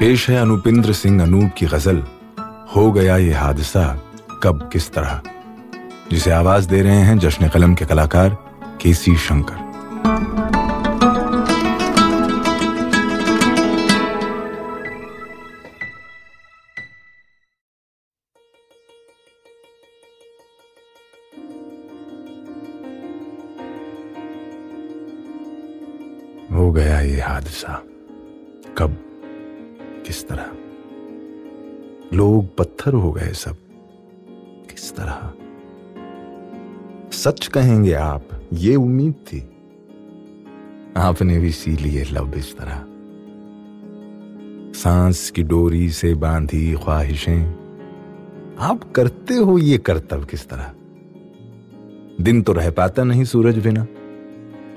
पेश है अनुपिंद्र सिंह अनूप की गज़ल, हो गया ये हादसा, कब, किस तरह? जिसे आवाज़ दे रहे हैं जश्न कलम के कलाकार केसी शंकर। हो गया ये हादसा, कब किस तरह? लोग पत्थर हो गए सब। किस तरह? सच कहेंगे आप, ये उम्मीद थी। आपने भी सी लिए लब इस तरह। सांस की डोरी से बांधी ख्वाहिशें। आप करते हो ये कर्तव्य किस तरह? दिन तो रह पाता नहीं सूरज बिना।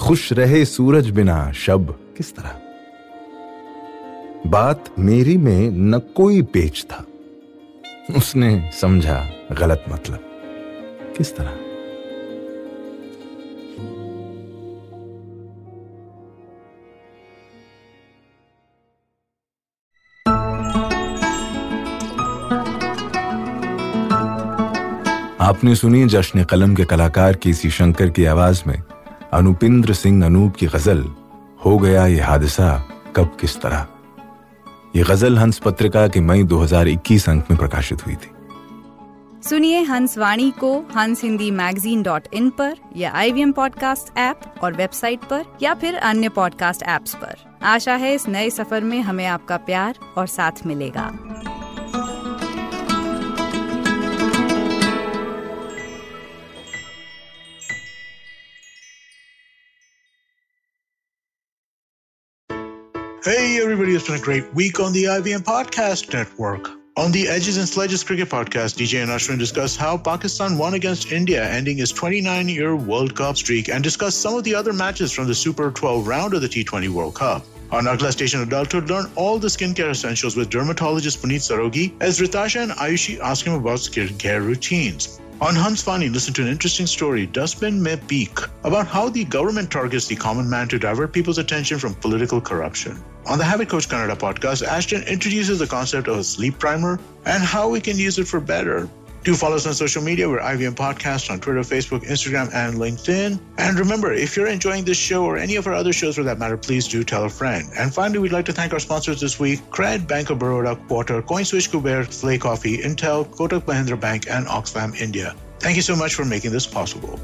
खुश रहे सूरज बिना शब किस तरह? बात मेरी में न कोई पेच था। उसने समझा गलत मतलब। किस तरह? आपने सुनी जश्न कलम के कलाकार के सी शंकर की आवाज़ में, अनुपिंद्र सिंह अनूप की गज़ल, हो गया ये हादसा कब किस तरह? ये गज़ल हंस पत्रिका के मई 2021 अंक में प्रकाशित हुई थी। सुनिए हंस वाणी को हंस हिंदी मैगजीन डॉट इन पर या I V M podcast app और वेबसाइट पर या फिर अन्य पॉडकास्ट ऐप्स पर। आशा है इस नए सफ़र में हमें आपका प्यार और साथ मिलेगा। Hey, everybody, it's been a great week on the IVM Podcast Network. On the Edges and Sledges Cricket Podcast, DJ and Ashwin discuss how Pakistan won against India, ending its 29 year World Cup streak, and discuss some of the other matches from the Super 12 round of the T20 World Cup. On Agla Station Adulthood, learn all the skincare essentials with dermatologist Puneet Sarogi as Ritasha and Ayushi ask him about skincare routines. On Hans Fani, listen to an interesting story, Dustbin Mein Peak, about how the government targets the common man to divert people's attention from political corruption. On the Habit Coach Canada podcast, Ashton introduces the concept of a sleep primer and how we can use it for better. Do follow us on social media. We're IVM Podcast on Twitter, Facebook, Instagram, and LinkedIn. And remember, if you're enjoying this show or any of our other shows for that matter, please do tell a friend. And finally, we'd like to thank our sponsors this week Cred, Bank of Baroda, Quarter, CoinSwitch, Kuber, Slay Coffee, Intel, Kotak Mahindra Bank, and Oxfam India. Thank you so much for making this possible.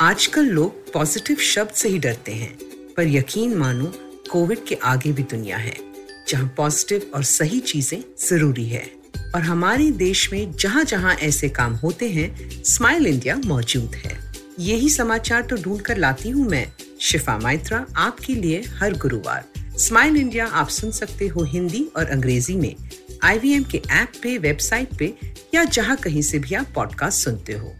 आजकल लोग positive शब्द से ही डरते हैं पर यकीन मानो Covid के आगे भी दुनिया है जहाँ पॉजिटिव और सही चीज़ें ज़रूरी है। और हमारे देश में जहाँ जहाँ ऐसे काम होते हैं स्माइल इंडिया मौजूद है। यही समाचार तो ढूंढ कर लाती हूँ मैं। शिफा माइत्रा, आपके लिए हर गुरुवार। स्माइल इंडिया आप सुन सकते हो हिंदी और अंग्रेज़ी में। आईवीएम के ऐप पे, वेबसाइट पे, या जहाँ कहीं से भी आप पॉडकास्ट सुनते हो।